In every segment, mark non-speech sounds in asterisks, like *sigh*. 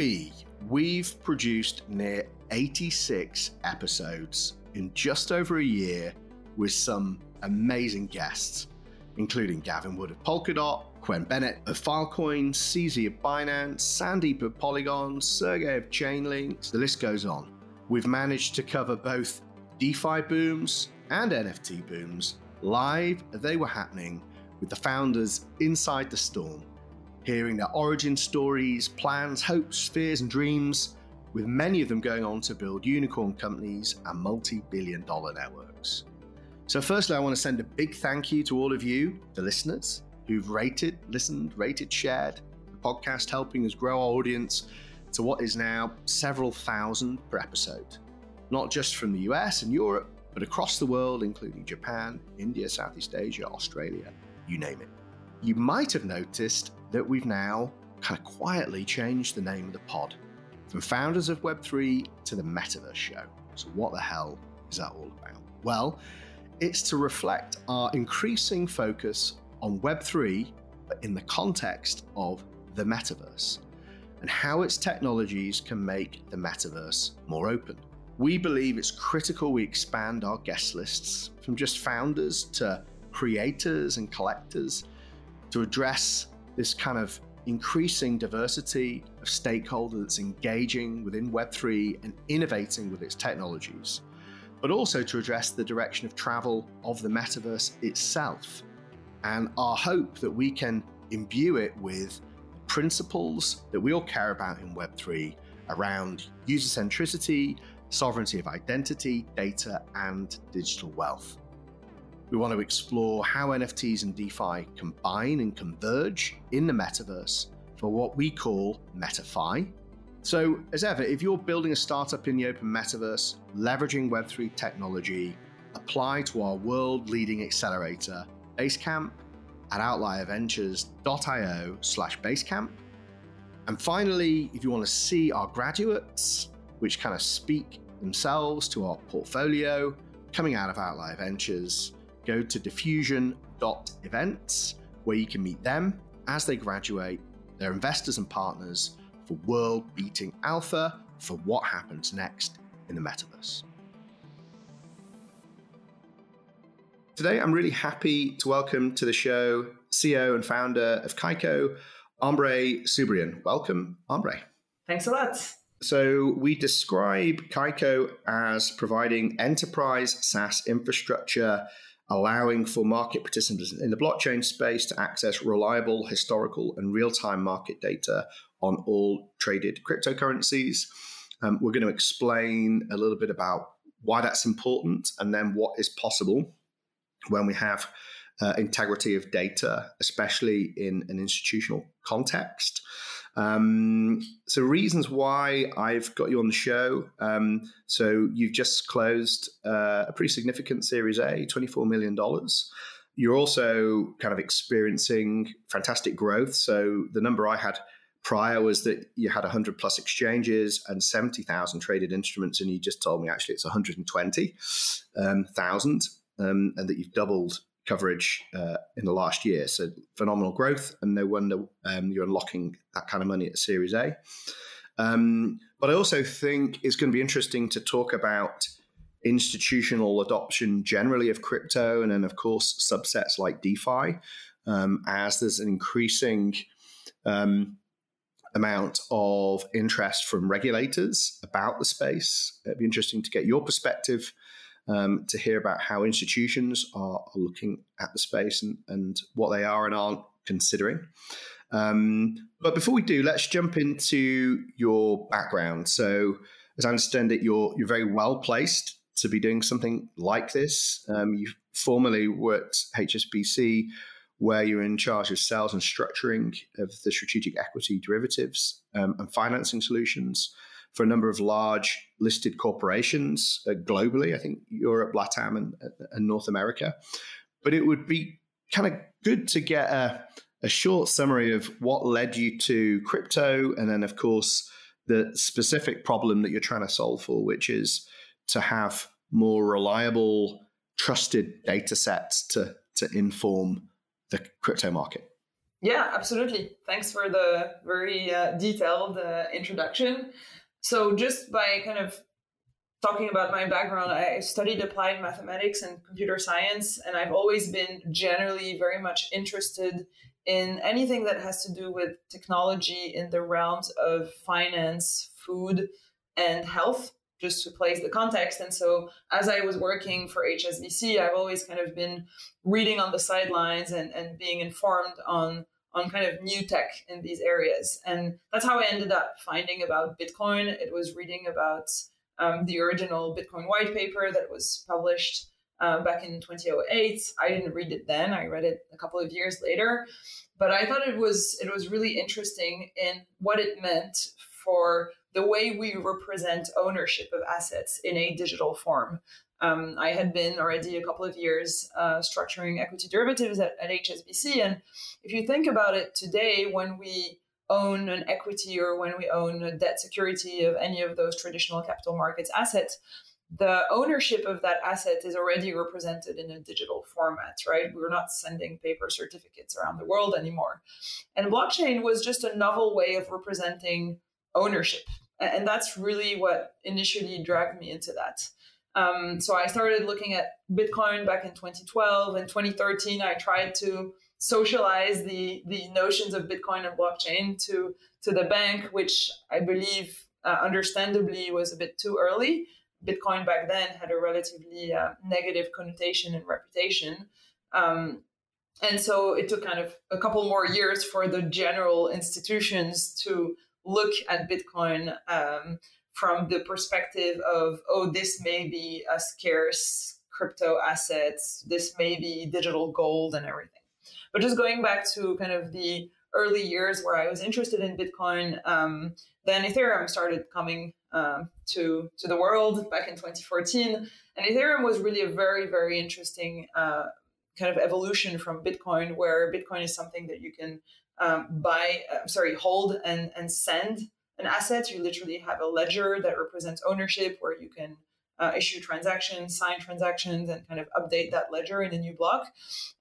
we? We've produced near 86 episodes in just over a year with some amazing guests, including Gavin Wood of Polkadot, Juan Benet of Filecoin, CZ of Binance, Sandeep of Polygon, Sergey of Chainlinks, the list goes on. We've managed to cover both DeFi booms and NFT booms live they were happening with the founders inside the storm, hearing their origin stories, plans, hopes, fears, and dreams, with many of them going on to build unicorn companies and multi billion dollar networks. So, firstly, I want to send a big thank you to all of you, the listeners, who've rated, listened, rated, shared the podcast, helping us grow our audience to what is now several thousand per episode, not just from the US and Europe, but across the world, including Japan, India, Southeast Asia, Australia, you name it. You might have noticed that we've now kind of quietly changed the name of the pod from Founders of Web3 to the Metaverse Show. So, what the hell is that all about? Well, it's to reflect our increasing focus on Web3, but in the context of the metaverse and how its technologies can make the metaverse more open. We believe it's critical we expand our guest lists from just founders to creators and collectors to address this kind of increasing diversity of stakeholders that's engaging within Web3 and innovating with its technologies, but also to address the direction of travel of the metaverse itself. And our hope that we can imbue it with principles that we all care about in Web3 around user centricity, sovereignty of identity, data, and digital wealth. We want to explore how NFTs and DeFi combine and converge in the metaverse for what we call MetaFi. So, as ever, if you're building a startup in the open metaverse, leveraging Web3 technology, apply to our world leading accelerator, Basecamp, at outlierventures.io slash Basecamp. And finally, if you want to see our graduates, which kind of speak themselves to our portfolio coming out of Outlier Ventures, go to diffusion.events where you can meet them as they graduate, their investors and partners for world beating alpha for what happens next in the metaverse. Today, I'm really happy to welcome to the show CEO and founder of Kaiko, Ambre Soubiran. Welcome, Ambre. Thanks a lot. So, we describe Kaiko as providing enterprise SaaS infrastructure, allowing for market participants in the blockchain space to access reliable, historical, and real time market data on all traded cryptocurrencies. Um, we're going to explain a little bit about why that's important and then what is possible when we have uh, integrity of data, especially in an institutional context. Um, so, reasons why I've got you on the show. Um, so, you've just closed uh, a pretty significant Series A, $24 million. You're also kind of experiencing fantastic growth. So, the number I had prior was that you had 100 plus exchanges and 70,000 traded instruments, and you just told me actually it's 120,000, um, um, and that you've doubled coverage uh, in the last year. So phenomenal growth, and no wonder um, you're unlocking that kind of money at Series A. Um, but I also think it's going to be interesting to talk about institutional adoption generally of crypto, and then of course subsets like DeFi, um, as there's an increasing um, amount of interest from regulators about the space. It'd be interesting to get your perspective um, to hear about how institutions are, looking at the space and, and what they are and aren't considering. Um, but before we do, let's jump into your background. So, as I understand it, you're you're very well placed to be doing something like this. Um, you formerly worked HSBC, where you're in charge of sales and structuring of the strategic equity derivatives um, and financing solutions for a number of large listed corporations uh, globally. I think Europe, LATAM, and, and, North America. But it would be kind of good to get a, a short summary of what led you to crypto, and then, of course, the specific problem that you're trying to solve for, which is to have more reliable, trusted data sets to, to inform the crypto market. Yeah, absolutely. Thanks for the very uh, detailed uh, introduction. So, just by kind of talking about my background, I studied applied mathematics and computer science, and I've always been generally very much interested in anything that has to do with technology in the realms of finance, food, and health, just to place the context. And so, as I was working for HSBC, I've always kind of been reading on the sidelines and, and being informed on on kind of new tech in these areas. And that's how I ended up finding about Bitcoin. It was reading about um, the original Bitcoin white paper that was published uh, back in 2008. I didn't read it then. I read it a couple of years later, but I thought it was it was really interesting in what it meant for the way we represent ownership of assets in a digital form. Um, I had been already a couple of years uh, structuring equity derivatives at, at HSBC, and if you think about it today, when we own an equity or when we own a debt security of any of those traditional capital markets assets, the ownership of that asset is already represented in a digital format, right? We're not sending paper certificates around the world anymore. And blockchain was just a novel way of representing ownership. And that's really what initially dragged me into that. Um, so I started looking at Bitcoin back in 2012. In 2013, I tried to socialize the the notions of Bitcoin and blockchain to to the bank, which I believe, uh, understandably, was a bit too early. Bitcoin back then had a relatively uh, negative connotation and reputation. Um, and so it took kind of a couple more years for the general institutions to look at Bitcoin um, from the perspective of, oh, this may be a scarce crypto asset, this may be digital gold and everything. But just going back to kind of the early years where I was interested in Bitcoin, um, then Ethereum started coming um, to to the world back in 2014, and Ethereum was really a very very interesting uh, kind of evolution from Bitcoin, where Bitcoin is something that you can um, buy, uh, sorry, hold and and send an asset. You literally have a ledger that represents ownership, where you can uh, issue transactions, sign transactions, and kind of update that ledger in a new block.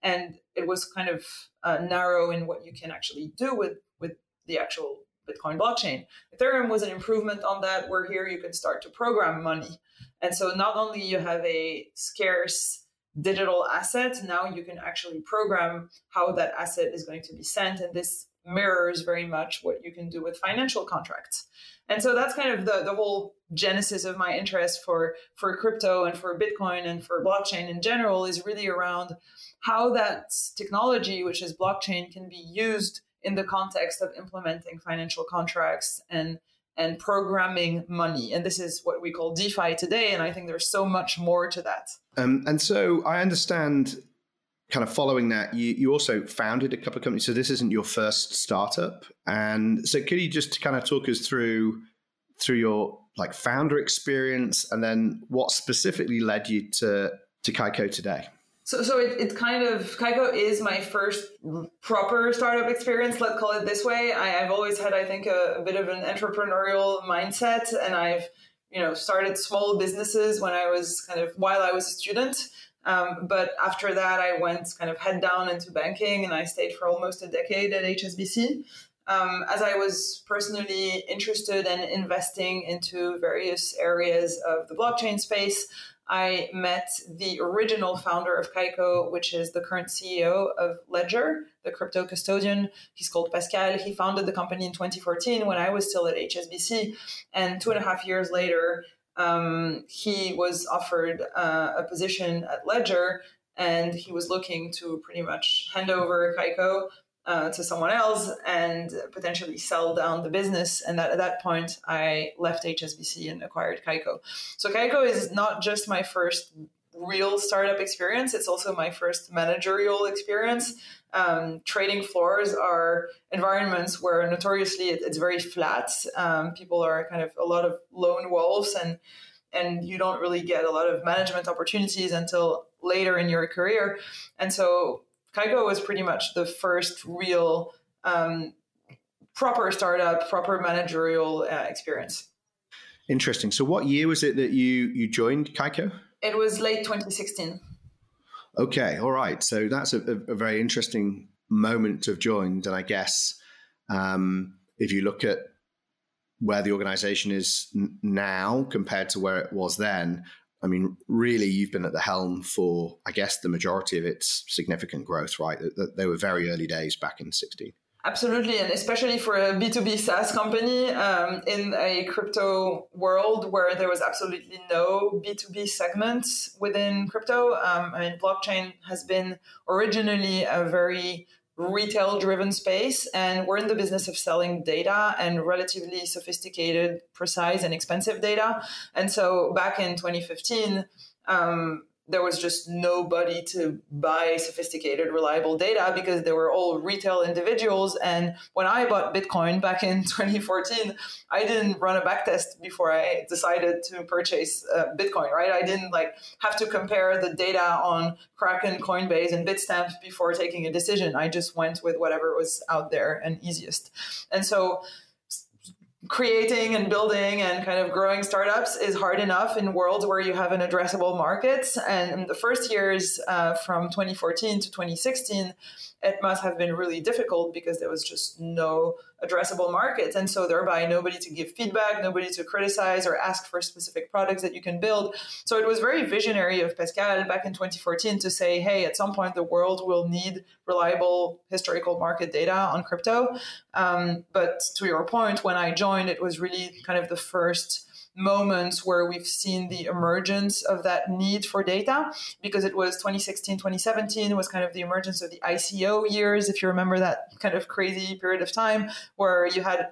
And it was kind of uh, narrow in what you can actually do with with the actual Bitcoin blockchain. Ethereum was an improvement on that, where here you can start to program money. And so not only you have a scarce digital asset, now you can actually program how that asset is going to be sent. And this mirrors very much what you can do with financial contracts. And so that's kind of the, the whole genesis of my interest for, for crypto and for Bitcoin and for blockchain in general is really around how that technology, which is blockchain, can be used in the context of implementing financial contracts and and programming money. And this is what we call DeFi today. And I think there's so much more to that. Um, and so I understand kind of following that, you, you also founded a couple of companies. So this isn't your first startup. And so could you just kind of talk us through through your like founder experience and then what specifically led you to to Kaiko today? So, so it, it kind of Kaiko is my first proper startup experience. Let's call it this way. I, have always had, I think, a, a bit of an entrepreneurial mindset, and I've you know started small businesses when I was kind of while I was a student. Um, but after that, I went kind of head down into banking and I stayed for almost a decade at HSBC. Um, as I was personally interested in investing into various areas of the blockchain space, I met the original founder of Kaiko, which is the current CEO of Ledger, the crypto custodian. He's called Pascal. He founded the company in 2014 when I was still at HSBC. And two and a half years later, um, he was offered uh, a position at Ledger and he was looking to pretty much hand over Kaiko uh, to someone else and potentially sell down the business. And that, at that point, I left HSBC and acquired Kaiko. So Kaiko is not just my first real startup experience, it's also my first managerial experience. Um, trading floors are environments where notoriously it, it's very flat. Um, people are kind of a lot of lone wolves and and you don't really get a lot of management opportunities until later in your career. And so Kaiko was pretty much the first real um, proper startup, proper managerial uh, experience. Interesting. So, what year was it that you you joined Kaiko? It was late 2016. Okay, all right. So that's a, a, very interesting moment to have joined. And I guess um, if you look at where the organization is now compared to where it was then, I mean, really, you've been at the helm for, I guess, the majority of its significant growth, right? They were very early days back in 16. Absolutely, and especially for a B2B SaaS company um, in a crypto world where there was absolutely no B2B segment within crypto. Um, I mean, blockchain has been originally a very retail driven space, and we're in the business of selling data and relatively sophisticated, precise, and expensive data. And so back in 2015, um, there was just nobody to buy sophisticated, reliable data because they were all retail individuals. And when I bought Bitcoin back in *laughs* 2014, I didn't run a backtest before I decided to purchase uh, Bitcoin, right? I didn't like have to compare the data on Kraken, Coinbase, and Bitstamp before taking a decision. I just went with whatever was out there and easiest. And so creating and building and kind of growing startups is hard enough in worlds where you have an addressable market. And the first years uh, from 2014 to 2016, it must have been really difficult because there was just no addressable markets. And so thereby nobody to give feedback, nobody to criticize or ask for specific products that you can build. So it was very visionary of Pascal back in 2014 to say, hey, at some point the world will need reliable historical market data on crypto. Um, but to your point, when I joined, it was really kind of the first moments where we've seen the emergence of that need for data because it was 2016 2017 was kind of the emergence of the ico years if you remember that kind of crazy period of time where you had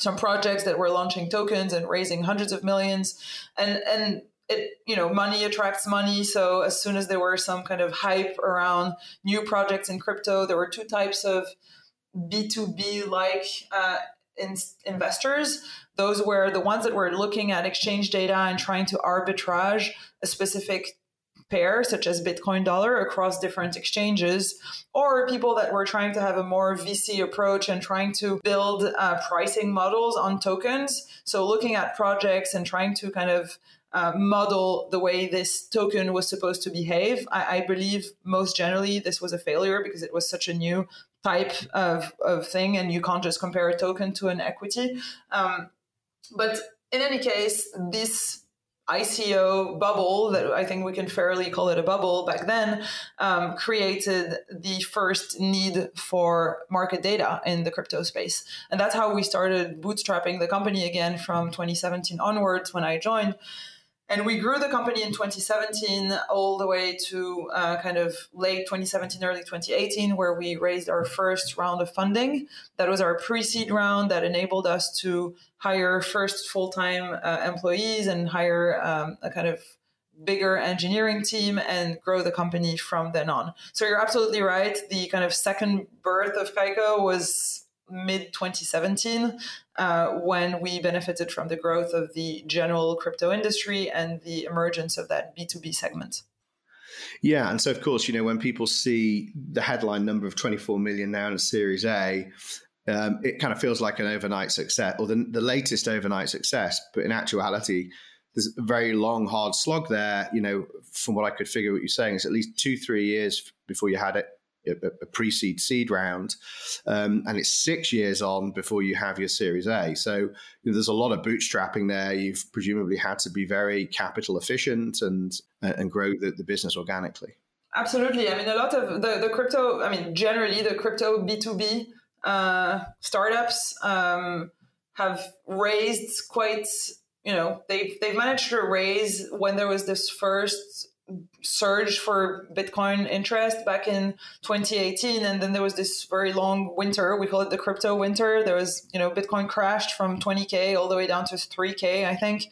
some projects that were launching tokens and raising hundreds of millions. And and it you know money attracts money. So as soon as there were some kind of hype around new projects in crypto there were two types of b2b like uh, in- investors those were the ones that were looking at exchange data and trying to arbitrage a specific pair, such as Bitcoin dollar, across different exchanges, or people that were trying to have a more VC approach and trying to build uh, pricing models on tokens. So, looking at projects and trying to kind of uh, model the way this token was supposed to behave. I, I, believe most generally this was a failure because it was such a new type of, of thing and you can't just compare a token to an equity. Um, but in any case, this ICO bubble that I think we can fairly call it a bubble back then um, created the first need for market data in the crypto space. And that's how we started bootstrapping the company again from 2017 onwards when I joined. And we grew the company in 2017 all the way to uh, kind of late 2017, early 2018, where we raised our first round of funding. That was our pre seed round that enabled us to hire first full time uh, employees and hire um, a kind of bigger engineering team and grow the company from then on. So you're absolutely right. The kind of second birth of Kaiko was mid 2017 uh, when we benefited from the growth of the general crypto industry and the emergence of that B2B segment. Yeah, and so of course, you know, when people see the headline number of 24 million now in a Series A, um, it kind of feels like an overnight success or the, the latest overnight success. But in actuality, there's a very long, hard slog there. You know, from what I could figure, what you're saying is at least two, three years before you had it a, pre-seed seed round, um, and it's six years on before you have your Series A. So you know, there's a lot of bootstrapping there. You've presumably had to be very capital efficient and and grow the, the business organically. Absolutely. I mean, a lot of the, the crypto. I mean, generally the crypto B two B uh, startups um, have raised quite. You know, they've they've managed to raise when there was this first surge for Bitcoin interest back in 2018, and then there was this very long winter. We call it the crypto winter. There was, you know, Bitcoin crashed from 20k all the way down to 3k, I think,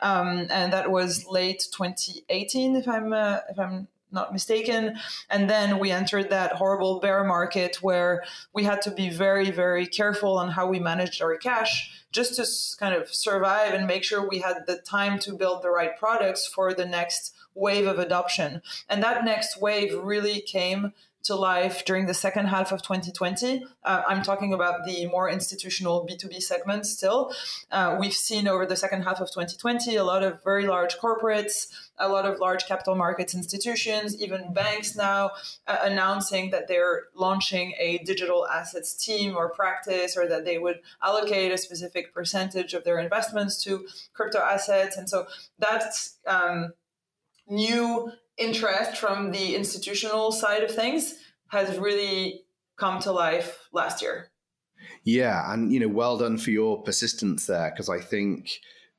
um, and that was late 2018, if I'm uh, if I'm not mistaken. And then we entered that horrible bear market where we had to be very, very careful on how we managed our cash just to kind of survive and make sure we had the time to build the right products for the next wave of adoption. And that next wave really came to life during the second half of 2020. Uh, I'm talking about the more institutional B2B segment still. Uh, we've seen over the second half of 2020 a lot of very large corporates, a lot of large capital markets institutions, even banks now uh, announcing that they're launching a digital assets team or practice or that they would allocate a specific percentage of their investments to crypto assets. And so that's um, new interest from the institutional side of things has really come to life last year. Yeah, and you know, well done for your persistence there because I think,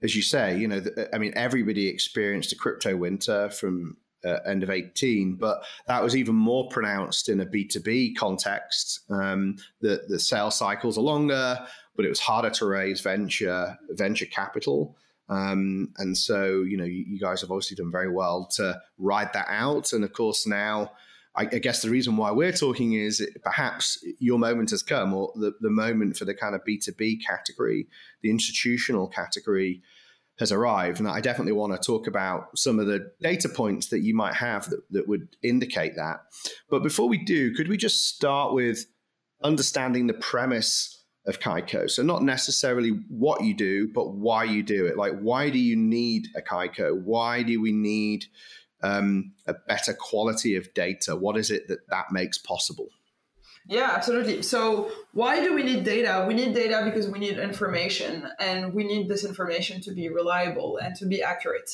as you say, you know, I mean, everybody experienced a crypto winter from uh, end of 18, but that was even more pronounced in a B2B context. Um, the, the sales cycles are longer, but it was harder to raise venture venture capital. Um, and so, you know, you, you, guys have obviously done very well to ride that out. And of course, now, I, I guess the reason why we're talking is perhaps your moment has come, or the, the moment for the kind of B2B category, the institutional category has arrived. And I definitely want to talk about some of the data points that you might have that, that would indicate that. But before we do, could we just start with understanding the premise of Kaiko. So not necessarily what you do, but why you do it. Like, why do you need a Kaiko? Why do we need um, a better quality of data? What is it that that makes possible? Yeah, absolutely. So, why do we need data? We need data because we need information, and we need this information to be reliable and to be accurate.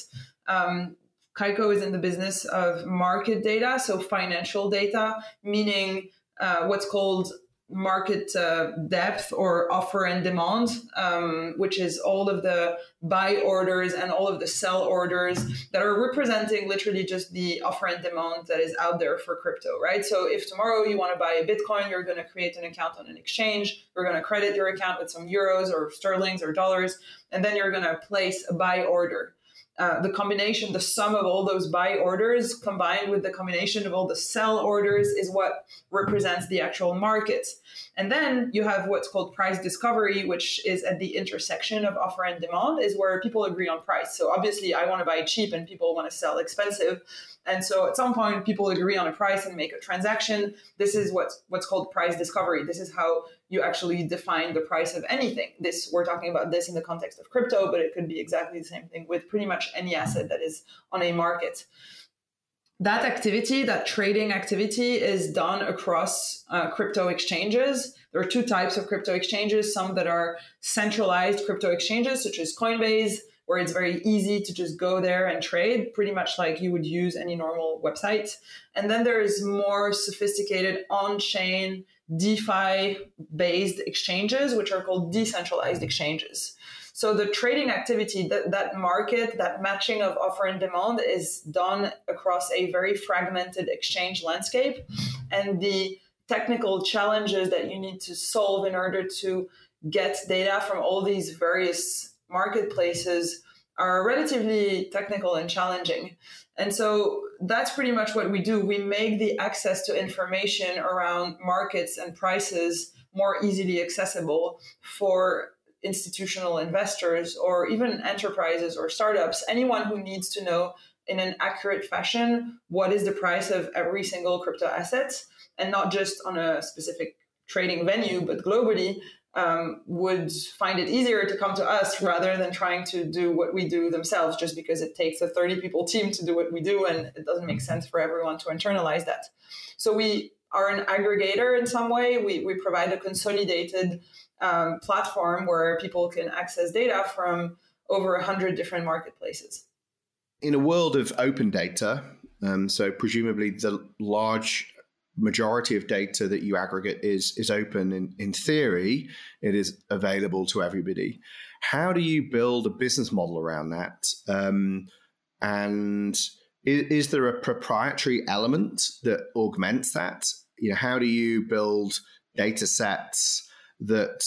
Um, Kaiko is in the business of market data, so financial data, meaning uh, what's called market uh, depth or offer and demand, um, which is all of the buy orders and all of the sell orders that are representing literally just the offer and demand that is out there for crypto, right? So if tomorrow you want to buy a Bitcoin, you're going to create an account on an exchange, you're going to credit your account with some euros or sterlings or dollars, and then you're going to place a buy order. Uh, the combination, the sum of all those buy orders combined with the combination of all the sell orders is what represents the actual market. And then you have what's called price discovery, which is at the intersection of offer and demand, is where people agree on price. So obviously, I want to buy cheap and people want to sell expensive. And so at some point, people agree on a price and make a transaction. This is what's what's called price discovery. This is how you actually define the price of anything. This we're talking about this in the context of crypto, but it could be exactly the same thing with pretty much any asset that is on a market. That activity, that trading activity, is done across uh, crypto exchanges. There are two types of crypto exchanges: some that are centralized crypto exchanges, such as Coinbase where it's very easy to just go there and trade, pretty much like you would use any normal website. And then there's more sophisticated on chain DeFi based exchanges, which are called decentralized exchanges. So the trading activity, that, that market, that matching of offer and demand is done across a very fragmented exchange landscape. And the technical challenges that you need to solve in order to get data from all these various marketplaces are relatively technical and challenging. And so that's pretty much what we do. We make the access to information around markets and prices more easily accessible for institutional investors or even enterprises or startups, anyone who needs to know in an accurate fashion what is the price of every single crypto asset and not just on a specific trading venue, but globally, um, would find it easier to come to us rather than trying to do what we do themselves just because it takes a 30 people team to do what we do and it doesn't make sense for everyone to internalize that. So we are an aggregator in some way. We, we provide a consolidated um, platform where people can access data from over 100 different marketplaces. In a world of open data um, so presumably the large majority of data that you aggregate is is open. In, in theory it is available to everybody. How do you build a business model around that? Um, and is, is, there a proprietary element that augments that? You know how do you build data sets that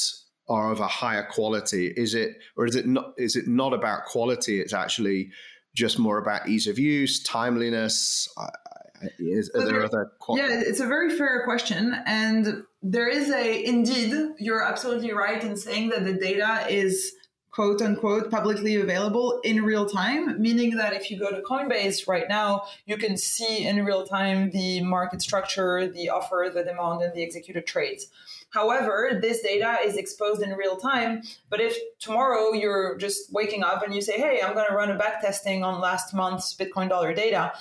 are of a higher quality? Is it or is it not is it not about quality? It's actually just more about ease of use timeliness is, there other yeah it's a very fair question and there is a indeed you're absolutely right in saying that the data is quote unquote publicly available in real time, meaning that if you go to Coinbase right now, you can see in real time the market structure, the offer, the demand, and the executed trades. However, this data is exposed in real time. But if tomorrow you're just waking up and you say, hey, I'm going to run a back testing on last month's Bitcoin dollar data,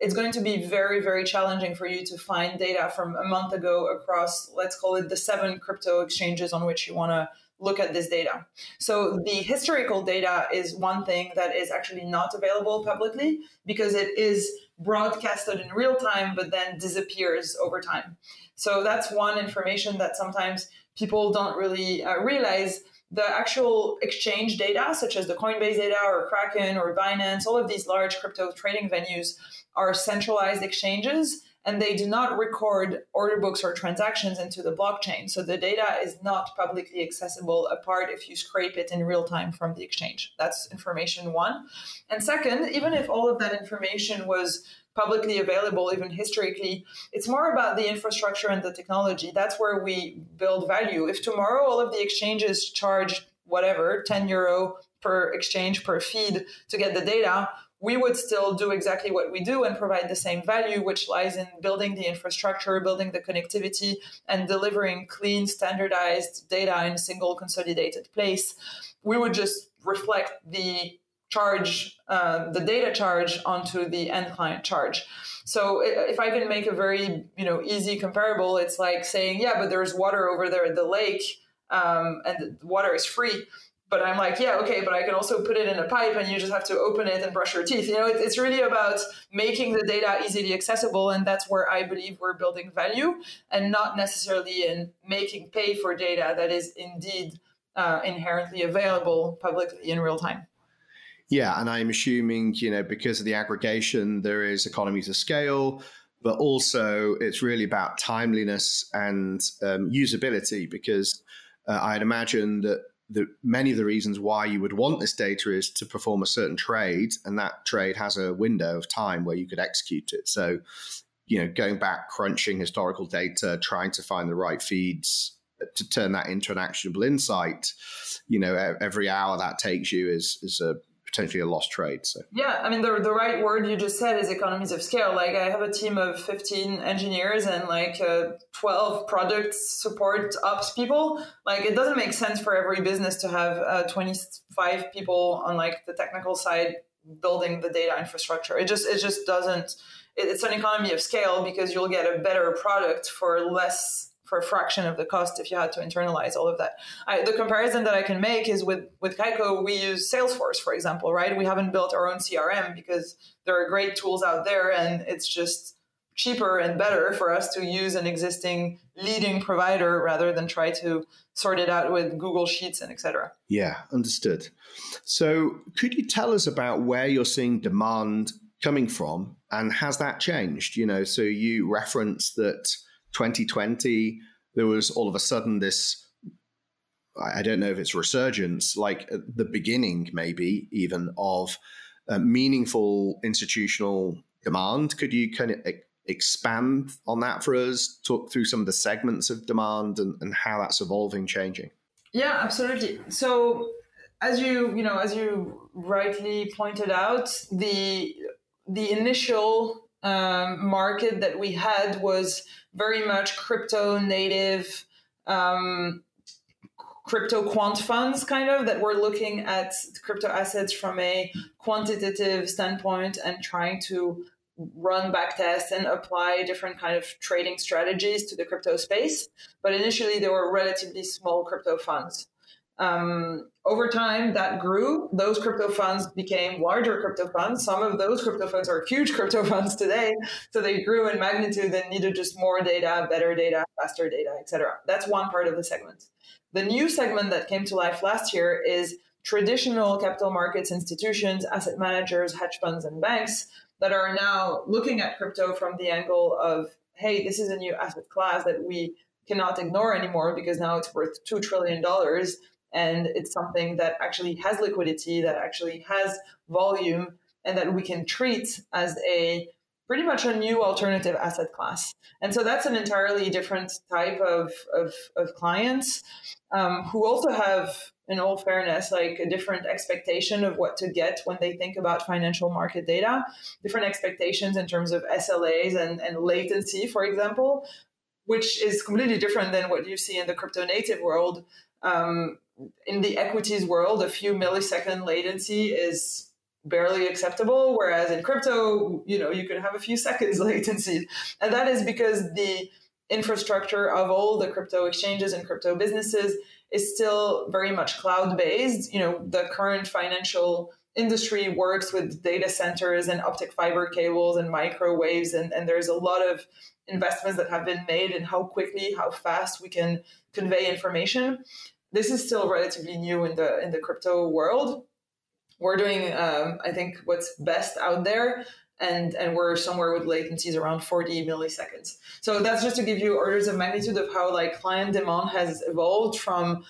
it's going to be very, very challenging for you to find data from a month ago across, let's call it the seven crypto exchanges on which you want to look at this data. So the historical data is one thing that is actually not available publicly because it is broadcasted in real time but then disappears over time. So that's one information that sometimes people don't really uh, realize. The actual exchange data, such as the Coinbase data or Kraken or Binance, all of these large crypto trading venues are centralized exchanges and they do not record order books or transactions into the blockchain. So the data is not publicly accessible apart if you scrape it in real time from the exchange. That's information one. And second, even if all of that information was publicly available, even historically, it's more about the infrastructure and the technology. That's where we build value. If tomorrow all of the exchanges charge whatever, 10 euro per exchange per feed to get the data, we would still do exactly what we do and provide the same value, which lies in building the infrastructure, building the connectivity, and delivering clean, standardized data in a single consolidated place. We would just reflect the charge, uh, the data charge onto the end client charge. So if I can make a very you know easy comparable, it's like saying, yeah, but there's water over there at the lake, um, and the water is free but I'm like, yeah, okay, but I can also put it in a pipe and you just have to open it and brush your teeth. You know, it, it's really about making the data easily accessible. And that's where I believe we're building value and not necessarily in making pay for data that is indeed uh, inherently available publicly in real time. Yeah. And I'm assuming, you know, because of the aggregation, there is economies of scale. But also, it's really about timeliness and um, usability because uh, I'd imagine that the many of the reasons why you would want this data is to perform a certain trade, and that trade has a window of time where you could execute it. So, you know, going back, crunching historical data, trying to find the right feeds to turn that into an actionable insight. You know, every hour that takes you is is a potentially a lost trade. So yeah, I mean the the right word you just said is economies of scale. Like I have a team of 15 engineers and like uh, 12 product support ops people. Like it doesn't make sense for every business to have uh, 25 people on like the technical side building the data infrastructure. It just it just doesn't. It's an economy of scale because you'll get a better product for less for a fraction of the cost if you had to internalize all of that. I, the comparison that I can make is with with Kaiko, we use Salesforce, for example, right? We haven't built our own CRM because there are great tools out there, and it's just cheaper and better for us to use an existing leading provider rather than try to sort it out with Google Sheets and etc. Yeah, understood. So, could you tell us about where you're seeing demand coming from, and has that changed? You know, so you reference that 2020, there was all of a sudden this I don't know if it's resurgence, like the beginning, maybe even of uh, meaningful institutional demand. Could you kind of expand on that for us? Talk through some of the segments of demand and, and how that's evolving, changing. Yeah, absolutely. So, as you you know, as you rightly pointed out, the the initial um, market that we had was very much crypto native, um, crypto quant funds, kind of, that were looking at crypto assets from a quantitative standpoint and trying to run back tests and apply different kind of trading strategies to the crypto space. But initially, they were relatively small crypto funds. Um, over time, that grew. Those crypto funds became larger crypto funds. Some of those crypto funds are huge *laughs* crypto funds today. So they grew in magnitude and needed just more data, better data, faster data, etc. That's one part of the segment. The new segment that came to life last year is traditional capital markets institutions, asset managers, hedge funds, and banks that are now looking at crypto from the angle of, hey, this is a new asset class that we cannot ignore anymore because now it's worth $2 trillion and it's something that actually has liquidity, that actually has volume, and that we can treat as a pretty much a new alternative asset class. And so that's an entirely different type of, of, of clients um, who also have in all fairness, like a different expectation of what to get when they think about financial market data, different expectations in terms of SLAs and, and latency, for example, which is completely different than what you see in the crypto native world. Um, in the equities world, a few millisecond latency is barely acceptable, whereas in crypto, you know, you can have a few seconds *laughs* latency. And that is because the infrastructure of all the crypto exchanges and crypto businesses is still very much cloud based. You know, the current financial industry works with data centers and optic fiber cables and microwaves, and, and there's a lot of investments that have been made in how quickly, how fast we can convey information. This is still relatively new in the in the crypto world. We're doing, um, I think, what's best out there, and and we're somewhere with latencies around 40 milliseconds. So that's just to give you orders of magnitude of how like client demand has evolved from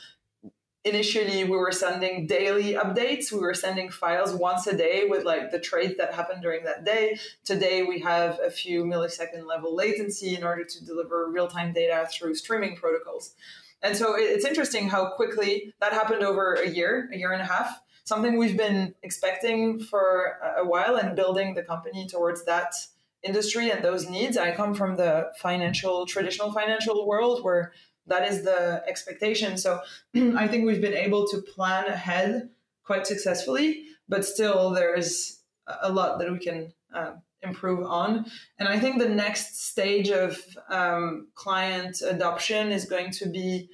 initially we were sending daily updates. We were sending files once a day with like the trades that happened during that day. Today we have a few millisecond level latency in order to deliver real-time data through streaming protocols and so it's interesting how quickly that happened over a year a year and a half something we've been expecting for a while and building the company towards that industry and those needs. I come from the financial, traditional financial world where that is the expectation. So *clears throat* I think we've been able to plan ahead quite successfully, but still there is a lot that we can uh, improve on. And I think the next stage of um, client adoption is going to be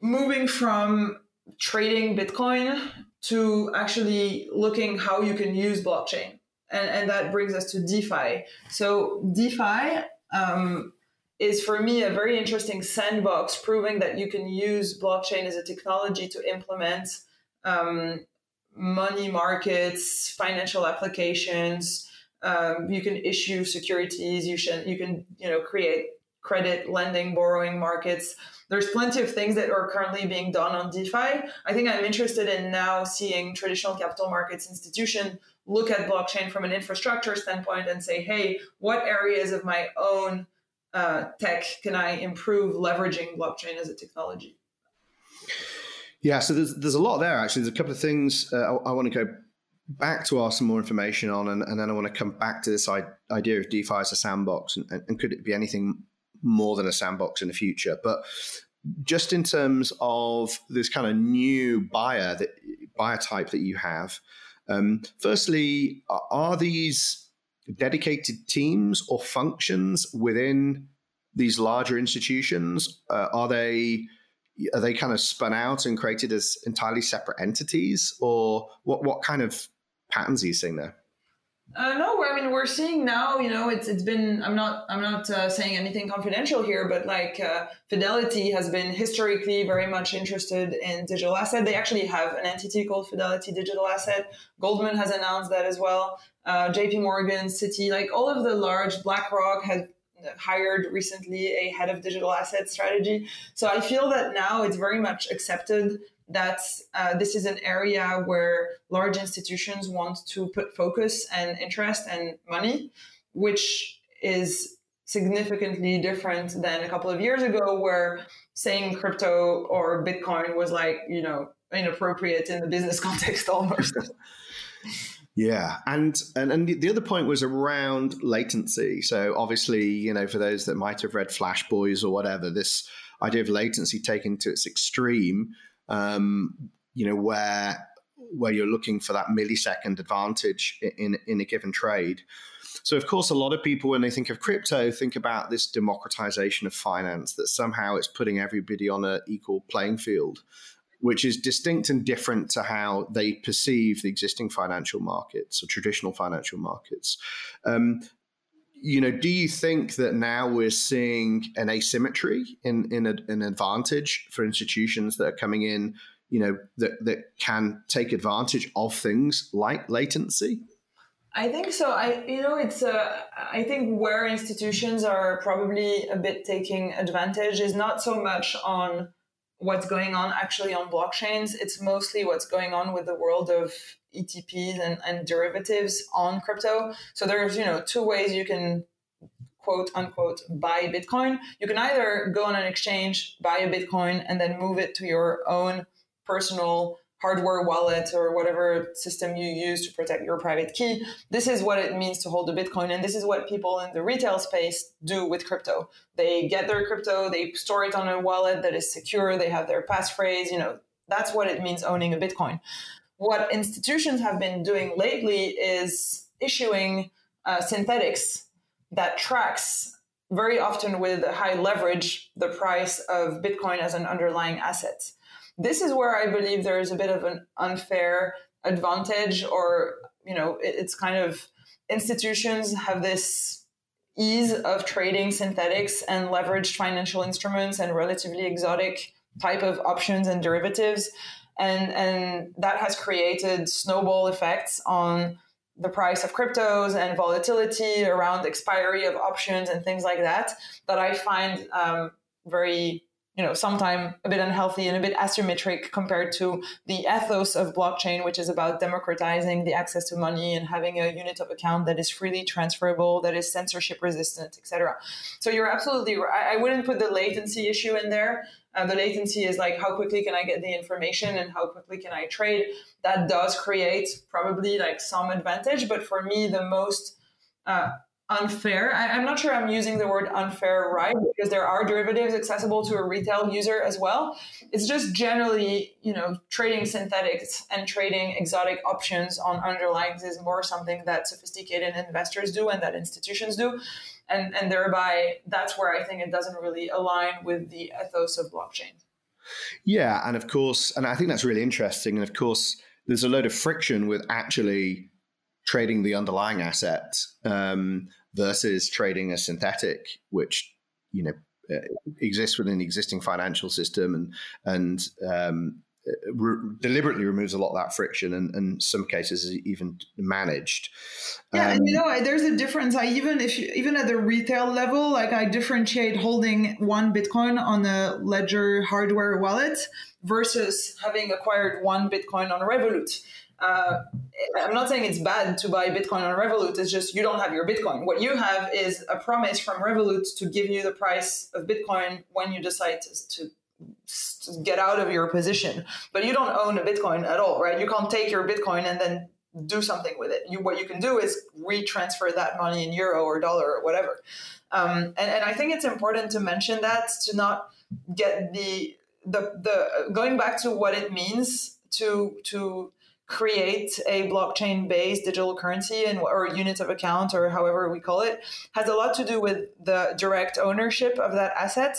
moving from trading Bitcoin to actually looking how you can use blockchain. And, and that brings us to DeFi. So DeFi um, is for me a very interesting sandbox, proving that you can use blockchain as a technology to implement um, money markets, financial applications. Um, you can issue securities. You should you can you know create credit lending, borrowing markets there's plenty of things that are currently being done on DeFi. I think I'm interested in now seeing traditional capital markets institution look at blockchain from an infrastructure standpoint and say, hey, what areas of my own uh, tech can I improve leveraging blockchain as a technology? Yeah, so there's there's a lot there actually. There's a couple of things uh, I, I, want to go back to ask some more information on, and, and then I want to come back to this idea of DeFi as a sandbox, and, and could it be anything more than a sandbox in the future? But just in terms of this kind of new buyer that buyer type that you have, um, firstly, are these dedicated teams or functions within these larger institutions? Uh, are they are they kind of spun out and created as entirely separate entities, or what what kind of patterns are you seeing there? Uh, no, I mean we're seeing now. You know, it's it's been. I'm not. I'm not uh, saying anything confidential here, but like uh, Fidelity has been historically very much interested in digital asset. They actually have an entity called Fidelity Digital Asset. Goldman has announced that as well. Uh, J.P. Morgan, Citi, like all of the large BlackRock has hired recently a head of digital asset strategy. So I feel that now it's very much accepted that uh, this is an area where large institutions want to put focus and interest and money, which is significantly different than a couple of years ago, where saying crypto or Bitcoin was like, you know, inappropriate in the business *laughs* context almost. *laughs* Yeah, and, and and the other point was around latency. So obviously, you know, for those that might have read Flash Boys or whatever, this idea of latency taken to its extreme um, you know, where where you're looking for that millisecond advantage in in a given trade. So, of course, a lot of people, when they think of crypto, think about this democratization of finance that somehow it's putting everybody on an equal playing field, which is distinct and different to how they perceive the existing financial markets or traditional financial markets. Um, you know, do you think that now we're seeing an asymmetry in in a, an advantage for institutions that are coming in, you know, that that can take advantage of things like latency? I think so. I you know it's uh, I think where institutions are probably a bit taking advantage is not so much on what's going on actually on blockchains. It's mostly what's going on with the world of ETPs and, and derivatives on crypto. So there's, you know, two ways you can quote unquote buy Bitcoin. You can either go on an exchange, buy a Bitcoin, and then move it to your own personal hardware wallet or whatever system you use to protect your private key. This is what it means to hold a Bitcoin. And this is what people in the retail space do with crypto. They get their crypto, they store it on a wallet that is secure, they have their passphrase, you know, that's what it means owning a Bitcoin. What institutions have been doing lately is issuing uh, synthetics that tracks very often with high leverage the price of Bitcoin as an underlying asset. This is where I believe there is a bit of an unfair advantage, or you know, it, it's kind of institutions have this ease of trading synthetics and leveraged financial instruments and relatively exotic type of options and derivatives. And and that has created snowball effects on the price of cryptos and volatility around expiry of options and things like that that I find um, very you know sometimes a bit unhealthy and a bit asymmetric compared to the ethos of blockchain which is about democratizing the access to money and having a unit of account that is freely transferable that is censorship resistant etc so you're absolutely right i wouldn't put the latency issue in there uh, the latency is like how quickly can I get the information and how quickly can I trade. That does create probably like some advantage, but for me, the most uh, unfair. I, am not sure I'm using the word unfair right because there are derivatives accessible to a retail user as well. It's just generally, you know, trading synthetics and trading exotic options on underlyings is more something that sophisticated investors do and that institutions do and and thereby that's where I think it doesn't really align with the ethos of blockchain. Yeah, and of course, and I think that's really interesting. And of course, there's a load of friction with actually trading the underlying asset um, versus trading a synthetic, which you know uh, exists within the existing financial system and and um, re- deliberately removes a lot of that friction and in some cases is even managed. Yeah um, and you know there's a difference. I even if you, even at the retail level like i differentiate holding one bitcoin on a ledger hardware wallet versus having acquired one bitcoin on revolut uh, I'm not saying it's bad to buy Bitcoin on Revolut. It's just you don't have your Bitcoin. What you have is a promise from Revolut to give you the price of Bitcoin when you decide to, to get out of your position. But you don't own a Bitcoin at all, right? You can't take your Bitcoin and then do something with it. You, what you can do is retransfer that money in euro or dollar or whatever. Um, and, and I think it's important to mention that to not get the the the going back to what it means to to create a blockchain based digital currency and or units of account or however we call it has a lot to do with the direct ownership of that asset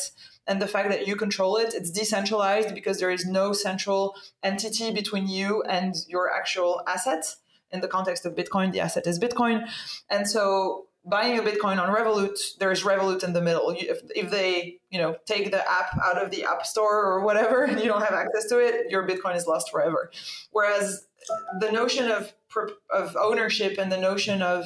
and the fact that you control it. It's decentralized because there is no central entity between you and your actual asset. In the context of Bitcoin, the asset is Bitcoin. And so buying a Bitcoin on Revolut, there's Revolut in the middle. If, if they, you know, take the app out of the app store or whatever, and *laughs* you don't have access to it, your Bitcoin is lost forever. Whereas the notion of of ownership and the notion of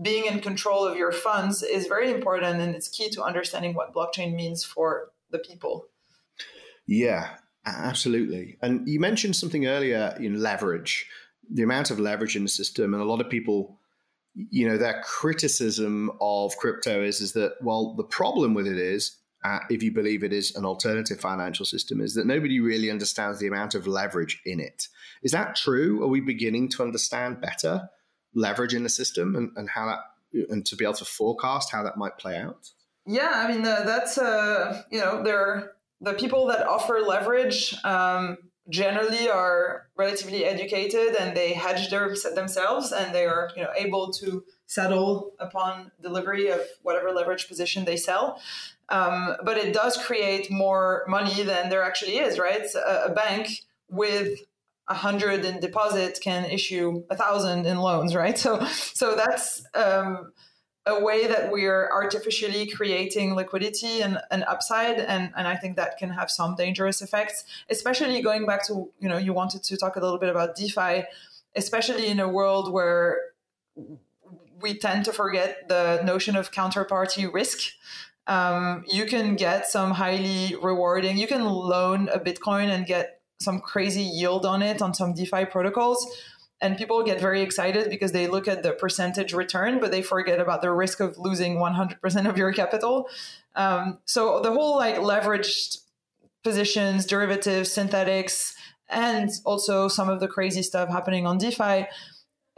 being in control of your funds is very important and it's key to understanding what blockchain means for the people. Yeah, absolutely. And you mentioned something earlier in leverage, the amount of leverage in the system. And a lot of people, you know, their criticism of crypto is, is that, well, the problem with it is, if you believe it is an alternative financial system, is that nobody really understands the amount of leverage in it. Is that true? Are we beginning to understand better? leverage in the system and, and how that and to be able to forecast how that might play out? Yeah, I mean uh, that's uh, you know they're the people that offer leverage um, generally are relatively educated and they hedge their, themselves and they are you know able to settle upon delivery of whatever leverage position they sell. Um, but it does create more money than there actually is, right? A, a bank with a hundred in deposit can issue a thousand in loans, right? So, so that's um, a way that we're artificially creating liquidity and an upside, and and I think that can have some dangerous effects, especially going back to you know you wanted to talk a little bit about DeFi, especially in a world where we tend to forget the notion of counterparty risk. Um, you can get some highly rewarding. You can loan a Bitcoin and get some crazy yield on it on some DeFi protocols. And people get very excited because they look at the percentage return, but they forget about the risk of losing 100% of your capital. Um, so the whole like leveraged positions, derivatives, synthetics, and also some of the crazy stuff happening on DeFi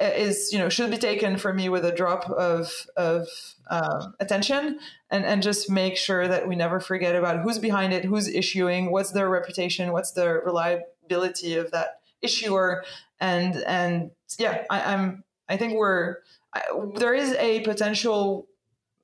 is you know should be taken for me with a drop of of um, attention and and just make sure that we never forget about who's behind it who's issuing what's their reputation what's the reliability of that issuer. And and yeah I, am I think we're I, there is a potential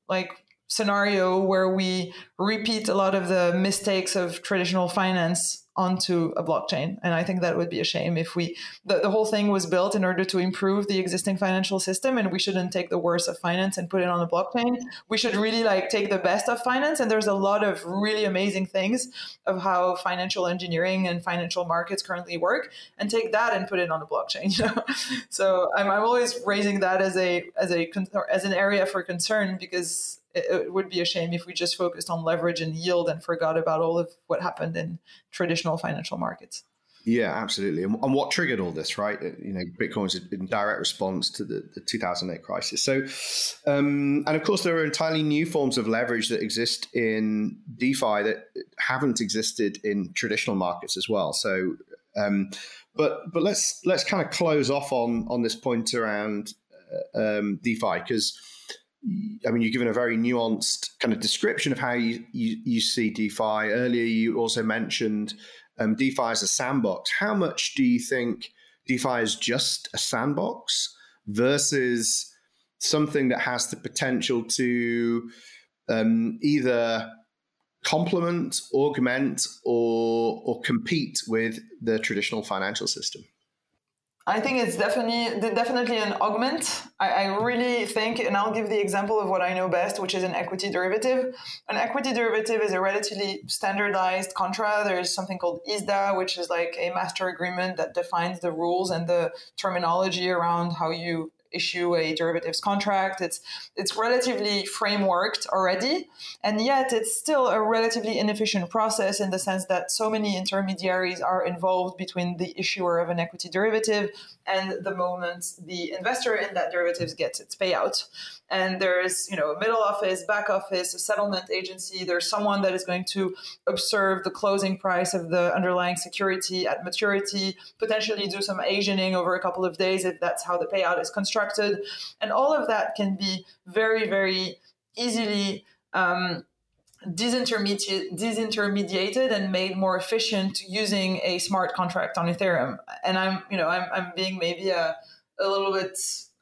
like scenario where we repeat a lot of the mistakes of traditional finance onto a blockchain. And I think that would be a shame if we, the, the whole thing was built in order to improve the existing financial system and we shouldn't take the worst of finance and put it on a blockchain. We should really like take the best of finance. And there's a lot of really amazing things of how financial engineering and financial markets currently work and take that and put it on a blockchain. You *laughs* know? so I'm, I'm always raising that as a, as a, as an area for concern because it, would be a shame if we just focused on leverage and yield and forgot about all of what happened in traditional financial markets. Yeah, absolutely. And, and what triggered all this, right? You know, Bitcoin's in direct response to the, the 2008 crisis. So, um, and of course, there are entirely new forms of leverage that exist in DeFi that haven't existed in traditional markets as well. So, um, but but let's let's kind of close off on on this point around uh, um, DeFi because I mean, you've given a very nuanced kind of description of how you, you, you see DeFi. Earlier, you also mentioned um, DeFi as a sandbox. How much do you think DeFi is just a sandbox versus something that has the potential to um, either complement, augment, or or compete with the traditional financial system? I think it's definitely definitely an augment. I, I, really think, and I'll give the example of what I know best, which is an equity derivative. An equity derivative is a relatively standardized contra. There's something called ISDA, which is like a master agreement that defines the rules and the terminology around how you issue a derivatives contract. It's it's relatively frameworked already, and yet it's still a relatively inefficient process in the sense that so many intermediaries are involved between the issuer of an equity derivative and the moment the investor in that derivatives gets its payout. And there's, you know, a middle office, back office, a settlement agency. There's someone that is going to observe the closing price of the underlying security at maturity, potentially do some Asianing over a couple of days if that's how the payout is constructed. And all of that can be very, very easily um, disintermediated and made more efficient using a smart contract on Ethereum. And I'm, you know, I'm, I'm being maybe a, a little bit,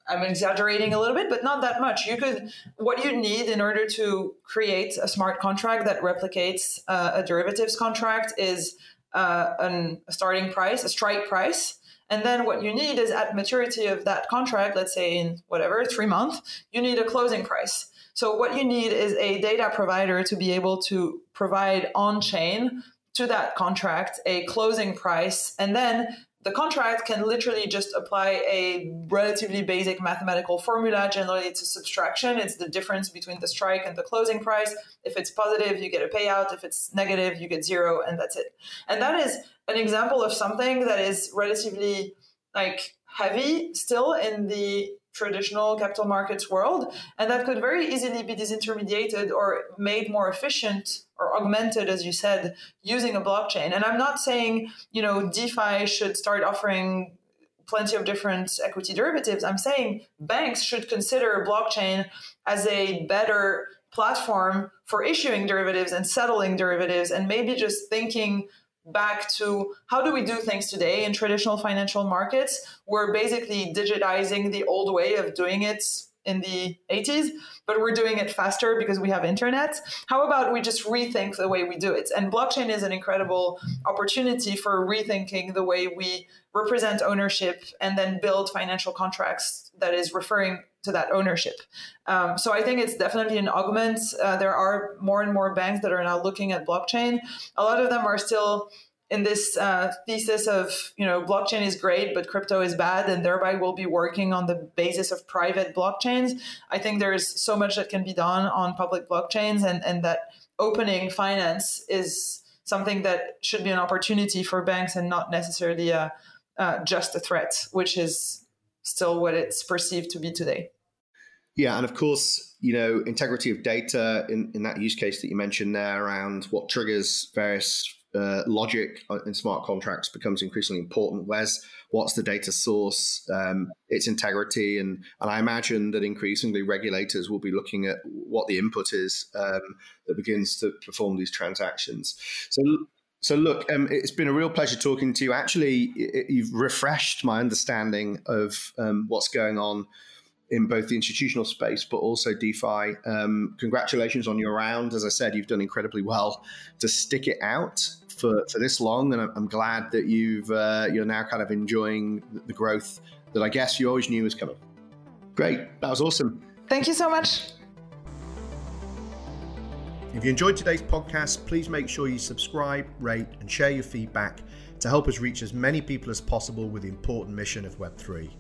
I'm exaggerating a little bit, but not that much. You could, what you need in order to create a smart contract that replicates uh, a derivatives contract is uh, an, a starting price, a strike price. And then what you need is at maturity of that contract, let's say in whatever, three months, you need a closing price. So what you need is a data provider to be able to provide on chain to that contract a closing price and then the contract can literally just apply a relatively basic mathematical formula. Generally, it's a subtraction. It's the difference between the strike and the closing price. If it's positive, you get a payout. If it's negative, you get zero, and that's it. And that is an example of something that is relatively like heavy still in the traditional capital markets world and that could very easily be disintermediated or made more efficient or augmented as you said using a blockchain. And i'm not saying you know defi should start offering plenty of different equity derivatives. I'm saying banks should consider blockchain as a better platform for issuing derivatives and settling derivatives and maybe just thinking back to how do we do things today in traditional financial markets. We're basically digitizing the old way of doing it in the 80s, but we're doing it faster because we have internet. How about we just rethink the way we do it? And blockchain is an incredible opportunity for rethinking the way we represent ownership and then build financial contracts that is referring to that ownership. Um, so I think it's definitely an augment. Uh, there are more and more banks that are now looking at blockchain. A lot of them are still in this uh, thesis of you know blockchain is great but crypto is bad and thereby we'll be working on the basis of private blockchains i think there's so much that can be done on public blockchains and, and that opening finance is something that should be an opportunity for banks and not necessarily a, uh, just a threat which is still what it's perceived to be today yeah, and of course, you know, integrity of data in, in that use case that you mentioned there around what triggers various uh, logic in smart contracts becomes increasingly important. Where's what's the data source, um, its integrity, and and I imagine that increasingly regulators will be looking at what the input is um, that begins to perform these transactions. So. So look, um, it's been a real pleasure talking to you. Actually, it, you've refreshed my understanding of um, what's going on in both the institutional space but also DeFi. Um, congratulations on your round. As I said, you've done incredibly well to stick it out for, for this long, and I'm glad that you've uh, you're now kind of enjoying the growth that I guess you always knew was coming. Great, that was awesome. Thank you so much. If you enjoyed today's podcast, please make sure you subscribe, rate, and share your feedback to help us reach as many people as possible with the important mission of Web3.